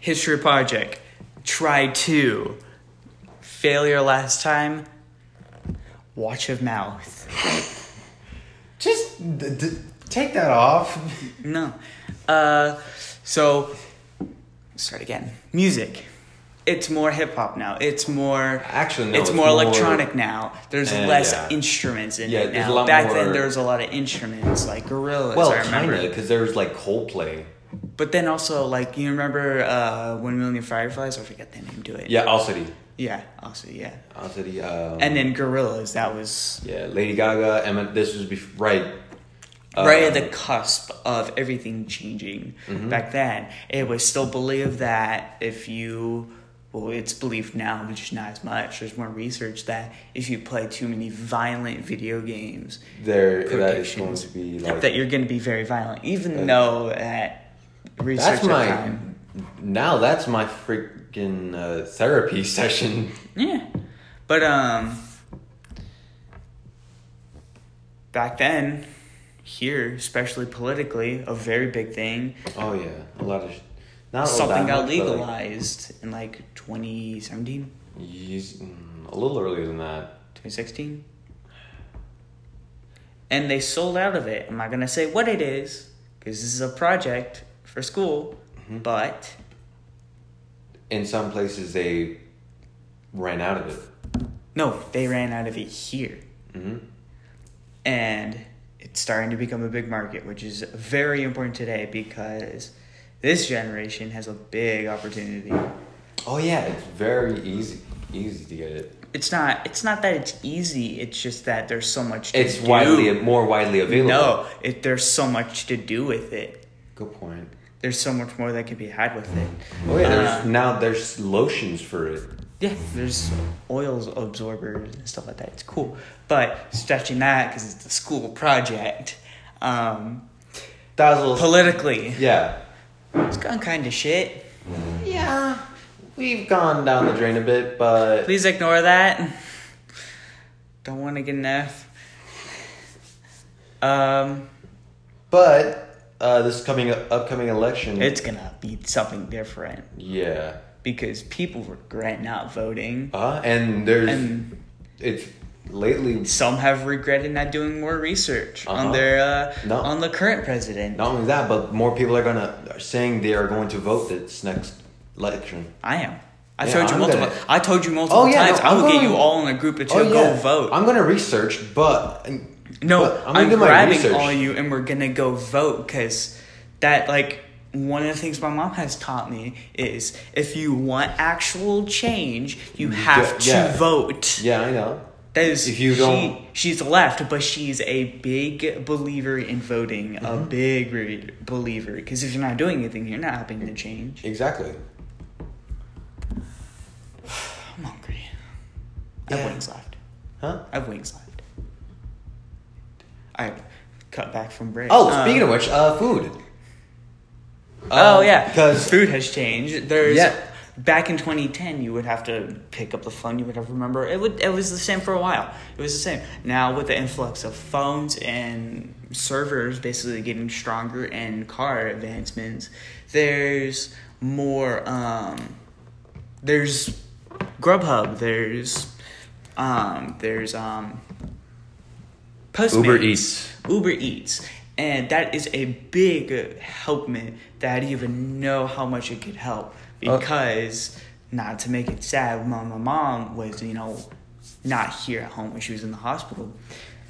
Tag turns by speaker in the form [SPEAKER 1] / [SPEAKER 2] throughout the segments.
[SPEAKER 1] History project. Try two. Failure last time. Watch of mouth.
[SPEAKER 2] Just d- d- take that off.
[SPEAKER 1] No. Uh, so start again. Music. It's more hip hop now. It's more.
[SPEAKER 2] Actually, no,
[SPEAKER 1] it's,
[SPEAKER 2] it's
[SPEAKER 1] more,
[SPEAKER 2] more-
[SPEAKER 1] electronic now. There's
[SPEAKER 2] Eh,
[SPEAKER 1] less
[SPEAKER 2] yeah.
[SPEAKER 1] instruments in
[SPEAKER 2] Yeah,
[SPEAKER 1] it
[SPEAKER 2] there's a
[SPEAKER 1] now.
[SPEAKER 2] lot
[SPEAKER 1] Back
[SPEAKER 2] more-
[SPEAKER 1] then, there was a lot of instruments like Gorillaz.
[SPEAKER 2] Well,
[SPEAKER 1] I remember.
[SPEAKER 2] kinda, because there was like Coldplay.
[SPEAKER 1] But then also, like, you remember uh, One Million Fireflies? I forget the name to it.
[SPEAKER 2] Yeah, Owl City.
[SPEAKER 1] Yeah, also, yeah.
[SPEAKER 2] Owl City. Um,
[SPEAKER 1] And then Gorillaz, that was
[SPEAKER 2] yeah, Lady Gaga. Emma. This was bef- right. uh,
[SPEAKER 1] right at the cusp of everything changing.
[SPEAKER 2] Mm-hmm.
[SPEAKER 1] Back then, it was still believed that if you, well, it's believed now, but just not as much. There's more research that if you play too many violent video games,
[SPEAKER 2] There, that is going to be like.
[SPEAKER 1] that you're going to be very violent, even
[SPEAKER 2] Uh,
[SPEAKER 1] though that research
[SPEAKER 2] that's my.
[SPEAKER 1] time.
[SPEAKER 2] Now that's my freaking uh, therapy session.
[SPEAKER 1] Yeah. But um back then, here, especially politically, a very big thing.
[SPEAKER 2] Oh yeah, a lot of. Not
[SPEAKER 1] Something got
[SPEAKER 2] much, but, like,
[SPEAKER 1] legalized in like 2017,
[SPEAKER 2] years- mm, a little earlier than that.
[SPEAKER 1] 2016. And they sold out of it. I'm not going to say what it is because this is a project for school,
[SPEAKER 2] Mm-hmm.
[SPEAKER 1] but
[SPEAKER 2] In some places, they ran out of it.
[SPEAKER 1] no, they ran out of it here.
[SPEAKER 2] hmm
[SPEAKER 1] and it's starting to become a big market, which is very important today because this generation has a big opportunity.
[SPEAKER 2] Oh yeah, it's very easy, easy to get it.
[SPEAKER 1] It's not. It's not that it's easy. It's just that there's so much. To it.
[SPEAKER 2] It's
[SPEAKER 1] do.
[SPEAKER 2] widely more widely available.
[SPEAKER 1] No, it, there's so much to do with it.
[SPEAKER 2] Good point.
[SPEAKER 1] There's so much more that can be had with it.
[SPEAKER 2] Oh yeah, there's
[SPEAKER 1] Uh,
[SPEAKER 2] now there's lotions for it.
[SPEAKER 1] Yeah, there's oils absorbers and stuff like that. It's cool, but stretching that because it's a school project. Um,
[SPEAKER 2] little
[SPEAKER 1] politically,
[SPEAKER 2] yeah.
[SPEAKER 1] it's gone kind of shit.
[SPEAKER 2] Yeah. We've gone down the drain a bit, but
[SPEAKER 1] Please ignore that. Don't want to get enough. Um,
[SPEAKER 2] but uh, this coming upcoming election.
[SPEAKER 1] it's gonna be something different
[SPEAKER 2] yeah.
[SPEAKER 1] because people regret not voting.
[SPEAKER 2] Uh, and there's
[SPEAKER 1] And-
[SPEAKER 2] it's lately
[SPEAKER 1] Some have regretted not doing more research
[SPEAKER 2] Uh-huh.
[SPEAKER 1] on their uh,
[SPEAKER 2] No.
[SPEAKER 1] on the current president.
[SPEAKER 2] not only that, but more people are gonna are saying they are going to vote this next election.
[SPEAKER 1] I am. I
[SPEAKER 2] Yeah,
[SPEAKER 1] told you
[SPEAKER 2] I'm
[SPEAKER 1] multiple.
[SPEAKER 2] gonna-
[SPEAKER 1] I told you multiple
[SPEAKER 2] Oh, yeah,
[SPEAKER 1] times.
[SPEAKER 2] no,
[SPEAKER 1] I will get you all in a group of two.
[SPEAKER 2] Oh,
[SPEAKER 1] Go vote.
[SPEAKER 2] I'm gonna research, but
[SPEAKER 1] No, I'm,
[SPEAKER 2] do
[SPEAKER 1] grabbing all you and we're gonna go vote because that like one of the things my mom has taught me is if you want actual change, you have to
[SPEAKER 2] yeah.
[SPEAKER 1] vote.
[SPEAKER 2] Yeah, I know.
[SPEAKER 1] That is,
[SPEAKER 2] If you don't-
[SPEAKER 1] she's left, but she's a big believer in voting. A
[SPEAKER 2] Mm-hmm.
[SPEAKER 1] big re- believer because if you're not doing anything, you're not helping the change.
[SPEAKER 2] Exactly.
[SPEAKER 1] I'm hungry. I have wings left.
[SPEAKER 2] Huh?
[SPEAKER 1] I have wings left. I cut back from break.
[SPEAKER 2] Oh,
[SPEAKER 1] Um,
[SPEAKER 2] speaking of which, uh, food.
[SPEAKER 1] Oh
[SPEAKER 2] Um,
[SPEAKER 1] yeah,
[SPEAKER 2] because
[SPEAKER 1] food has changed. There's
[SPEAKER 2] Yeah.
[SPEAKER 1] back in 2010, you would have to pick up the phone. You would have to remember it. Would it was the same for a while. It was the same. Now with the influx of phones and servers basically getting stronger and car advancements, there's more. Um, there's Grubhub. There's um, there's um, Postmates.
[SPEAKER 2] Uber Eats.
[SPEAKER 1] Uber Eats. And that is a big helpment that I didn't even know how much it could help.
[SPEAKER 2] Uh,
[SPEAKER 1] Because, not to make it sad, my, my mom was, you know, not here at home when she was in the hospital.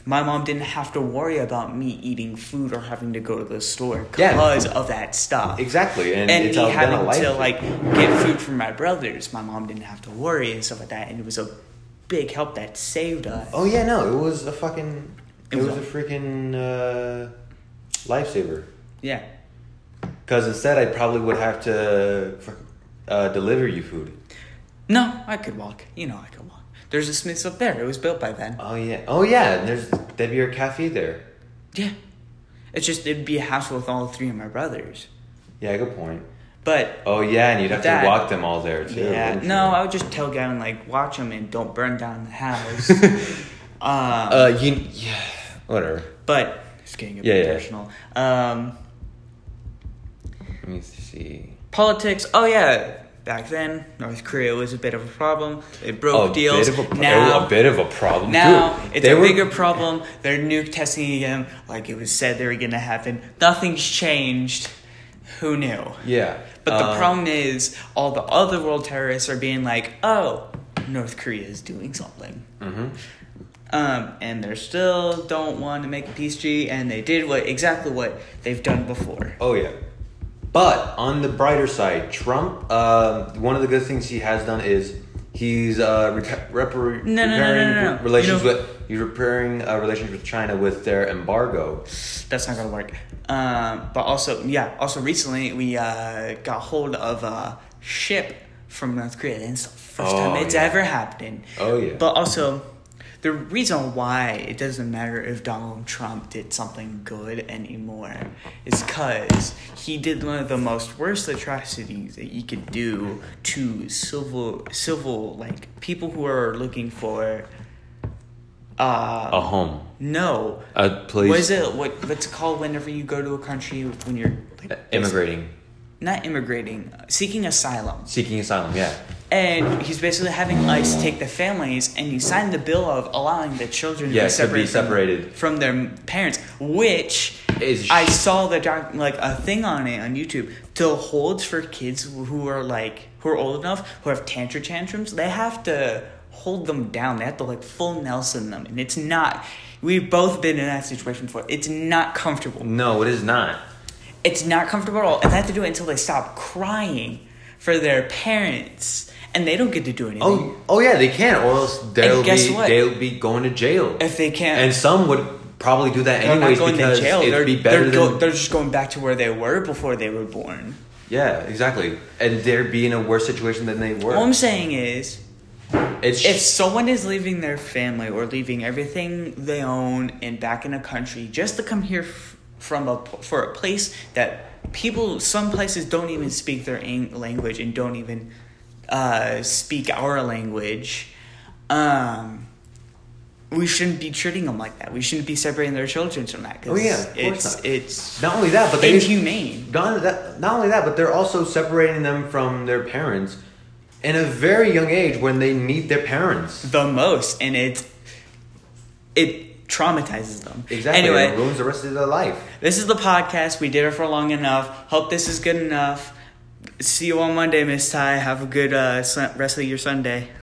[SPEAKER 1] My mom didn't have to worry about me eating food or having to go to the store
[SPEAKER 2] Yeah.
[SPEAKER 1] because of that stuff.
[SPEAKER 2] Exactly, and,
[SPEAKER 1] And
[SPEAKER 2] it's
[SPEAKER 1] me
[SPEAKER 2] a, been a
[SPEAKER 1] having to like get food from my brothers, my mom didn't have to worry and stuff like that, and it was a big help that saved us.
[SPEAKER 2] Oh yeah, no, it was a fucking. It,
[SPEAKER 1] It
[SPEAKER 2] was
[SPEAKER 1] was
[SPEAKER 2] a freaking uh, lifesaver.
[SPEAKER 1] Yeah,
[SPEAKER 2] Because instead, I probably would have to uh, deliver you food.
[SPEAKER 1] No, I could walk. You know, I could walk. There's a Smith's up there. It was built by then.
[SPEAKER 2] Oh yeah, oh yeah. And there's there'd be a cafe there.
[SPEAKER 1] Yeah. It's just it'd be a hassle with all three of my brothers.
[SPEAKER 2] Yeah, good point.
[SPEAKER 1] But
[SPEAKER 2] Oh yeah, and you'd have
[SPEAKER 1] That-
[SPEAKER 2] to walk them all there too.
[SPEAKER 1] yeah,
[SPEAKER 2] you?
[SPEAKER 1] no, I would just tell Gavin like watch them and don't burn down the house. um,
[SPEAKER 2] Uh, you yeah, whatever.
[SPEAKER 1] but it's getting a
[SPEAKER 2] Yeah,
[SPEAKER 1] bit
[SPEAKER 2] yeah.
[SPEAKER 1] personal. Um,
[SPEAKER 2] Let me see.
[SPEAKER 1] politics. Oh yeah, back then North Korea was a bit of a problem. They broke
[SPEAKER 2] a
[SPEAKER 1] deals.
[SPEAKER 2] bit of a,
[SPEAKER 1] now
[SPEAKER 2] a bit of a problem
[SPEAKER 1] now
[SPEAKER 2] too.
[SPEAKER 1] it's a
[SPEAKER 2] were-
[SPEAKER 1] bigger problem. They're nuke testing again, like it was said they were gonna happen. Nothing's changed. Who knew?
[SPEAKER 2] Yeah,
[SPEAKER 1] But the
[SPEAKER 2] uh,
[SPEAKER 1] problem is, all the other world terrorists are being like, "Oh, North Korea is doing something,"
[SPEAKER 2] mhm.
[SPEAKER 1] Um, and they still don't want to make a peace treaty, and they did what exactly what they've done before.
[SPEAKER 2] Oh yeah. But on the brighter side, Trump. Uh, one of the good things he has done is he's uh, rep- repar-
[SPEAKER 1] No, no, no, no,
[SPEAKER 2] repairing relations
[SPEAKER 1] You know-
[SPEAKER 2] with he's repairing uh, relations with China with their embargo.
[SPEAKER 1] That's not gonna work. Um, but also, yeah, also recently we uh, got hold of a ship from North Korea, and it's the first
[SPEAKER 2] Oh,
[SPEAKER 1] time it's
[SPEAKER 2] yeah.
[SPEAKER 1] ever happened.
[SPEAKER 2] Oh yeah.
[SPEAKER 1] But also, the reason why it doesn't matter if Donald Trump did something good anymore is because he did one of the most worst atrocities that you could do to civil, civil like people who are looking for. Uh,
[SPEAKER 2] a home,
[SPEAKER 1] no,
[SPEAKER 2] a place,
[SPEAKER 1] what is it? What what's it called whenever you go to a country when you're like,
[SPEAKER 2] immigrating,
[SPEAKER 1] Not immigrating, seeking asylum.
[SPEAKER 2] seeking asylum. Yeah.
[SPEAKER 1] And he's basically having ICE take the families, and he signed the bill of allowing the children
[SPEAKER 2] Yeah,
[SPEAKER 1] to be
[SPEAKER 2] be
[SPEAKER 1] separated
[SPEAKER 2] separated.
[SPEAKER 1] from, from their parents, which
[SPEAKER 2] Is
[SPEAKER 1] I saw the doc, like a thing on it on YouTube to holds for kids who are like who are old enough who have tantrum tantrums. They have to hold them down. They have to like full Nelson them, and it's not. We've both been in that situation before. It's not comfortable.
[SPEAKER 2] No, it is not.
[SPEAKER 1] It's not comfortable at all, and they have to do it until they stop crying for their parents, and they don't get to do anything.
[SPEAKER 2] Oh, oh yeah, they can't, or else they'll be
[SPEAKER 1] what?
[SPEAKER 2] they'll be going to jail.
[SPEAKER 1] if they can't,
[SPEAKER 2] and some would probably do that
[SPEAKER 1] they're
[SPEAKER 2] anyways
[SPEAKER 1] not going
[SPEAKER 2] because
[SPEAKER 1] to jail.
[SPEAKER 2] it'd
[SPEAKER 1] They're,
[SPEAKER 2] be better
[SPEAKER 1] they're,
[SPEAKER 2] than
[SPEAKER 1] go, they're just going back to where they were before they were born.
[SPEAKER 2] yeah, exactly. And they'd be in a worse situation than they were.
[SPEAKER 1] All I'm saying is,
[SPEAKER 2] it's
[SPEAKER 1] if someone is leaving their family or leaving everything they own and back in a country just to come here f- from a for a place that people some places don't even speak their ang- language and don't even uh, speak our language um we shouldn't be treating them like that. We shouldn't be separating their children from that. 'cause
[SPEAKER 2] Oh, yeah, of course
[SPEAKER 1] it's
[SPEAKER 2] not.
[SPEAKER 1] it's
[SPEAKER 2] not only that, but they
[SPEAKER 1] inhumane.
[SPEAKER 2] not only that, not only that, but they're also separating them from their parents in a very young age when they need their parents.
[SPEAKER 1] the most, and it's it traumatizes them.
[SPEAKER 2] Exactly.
[SPEAKER 1] Anyway,
[SPEAKER 2] it ruins the rest of their life.
[SPEAKER 1] This is the podcast. We did it for long enough. Hope this is good enough. See you on Monday, Miss Ty. Have a good uh, rest of your Sunday.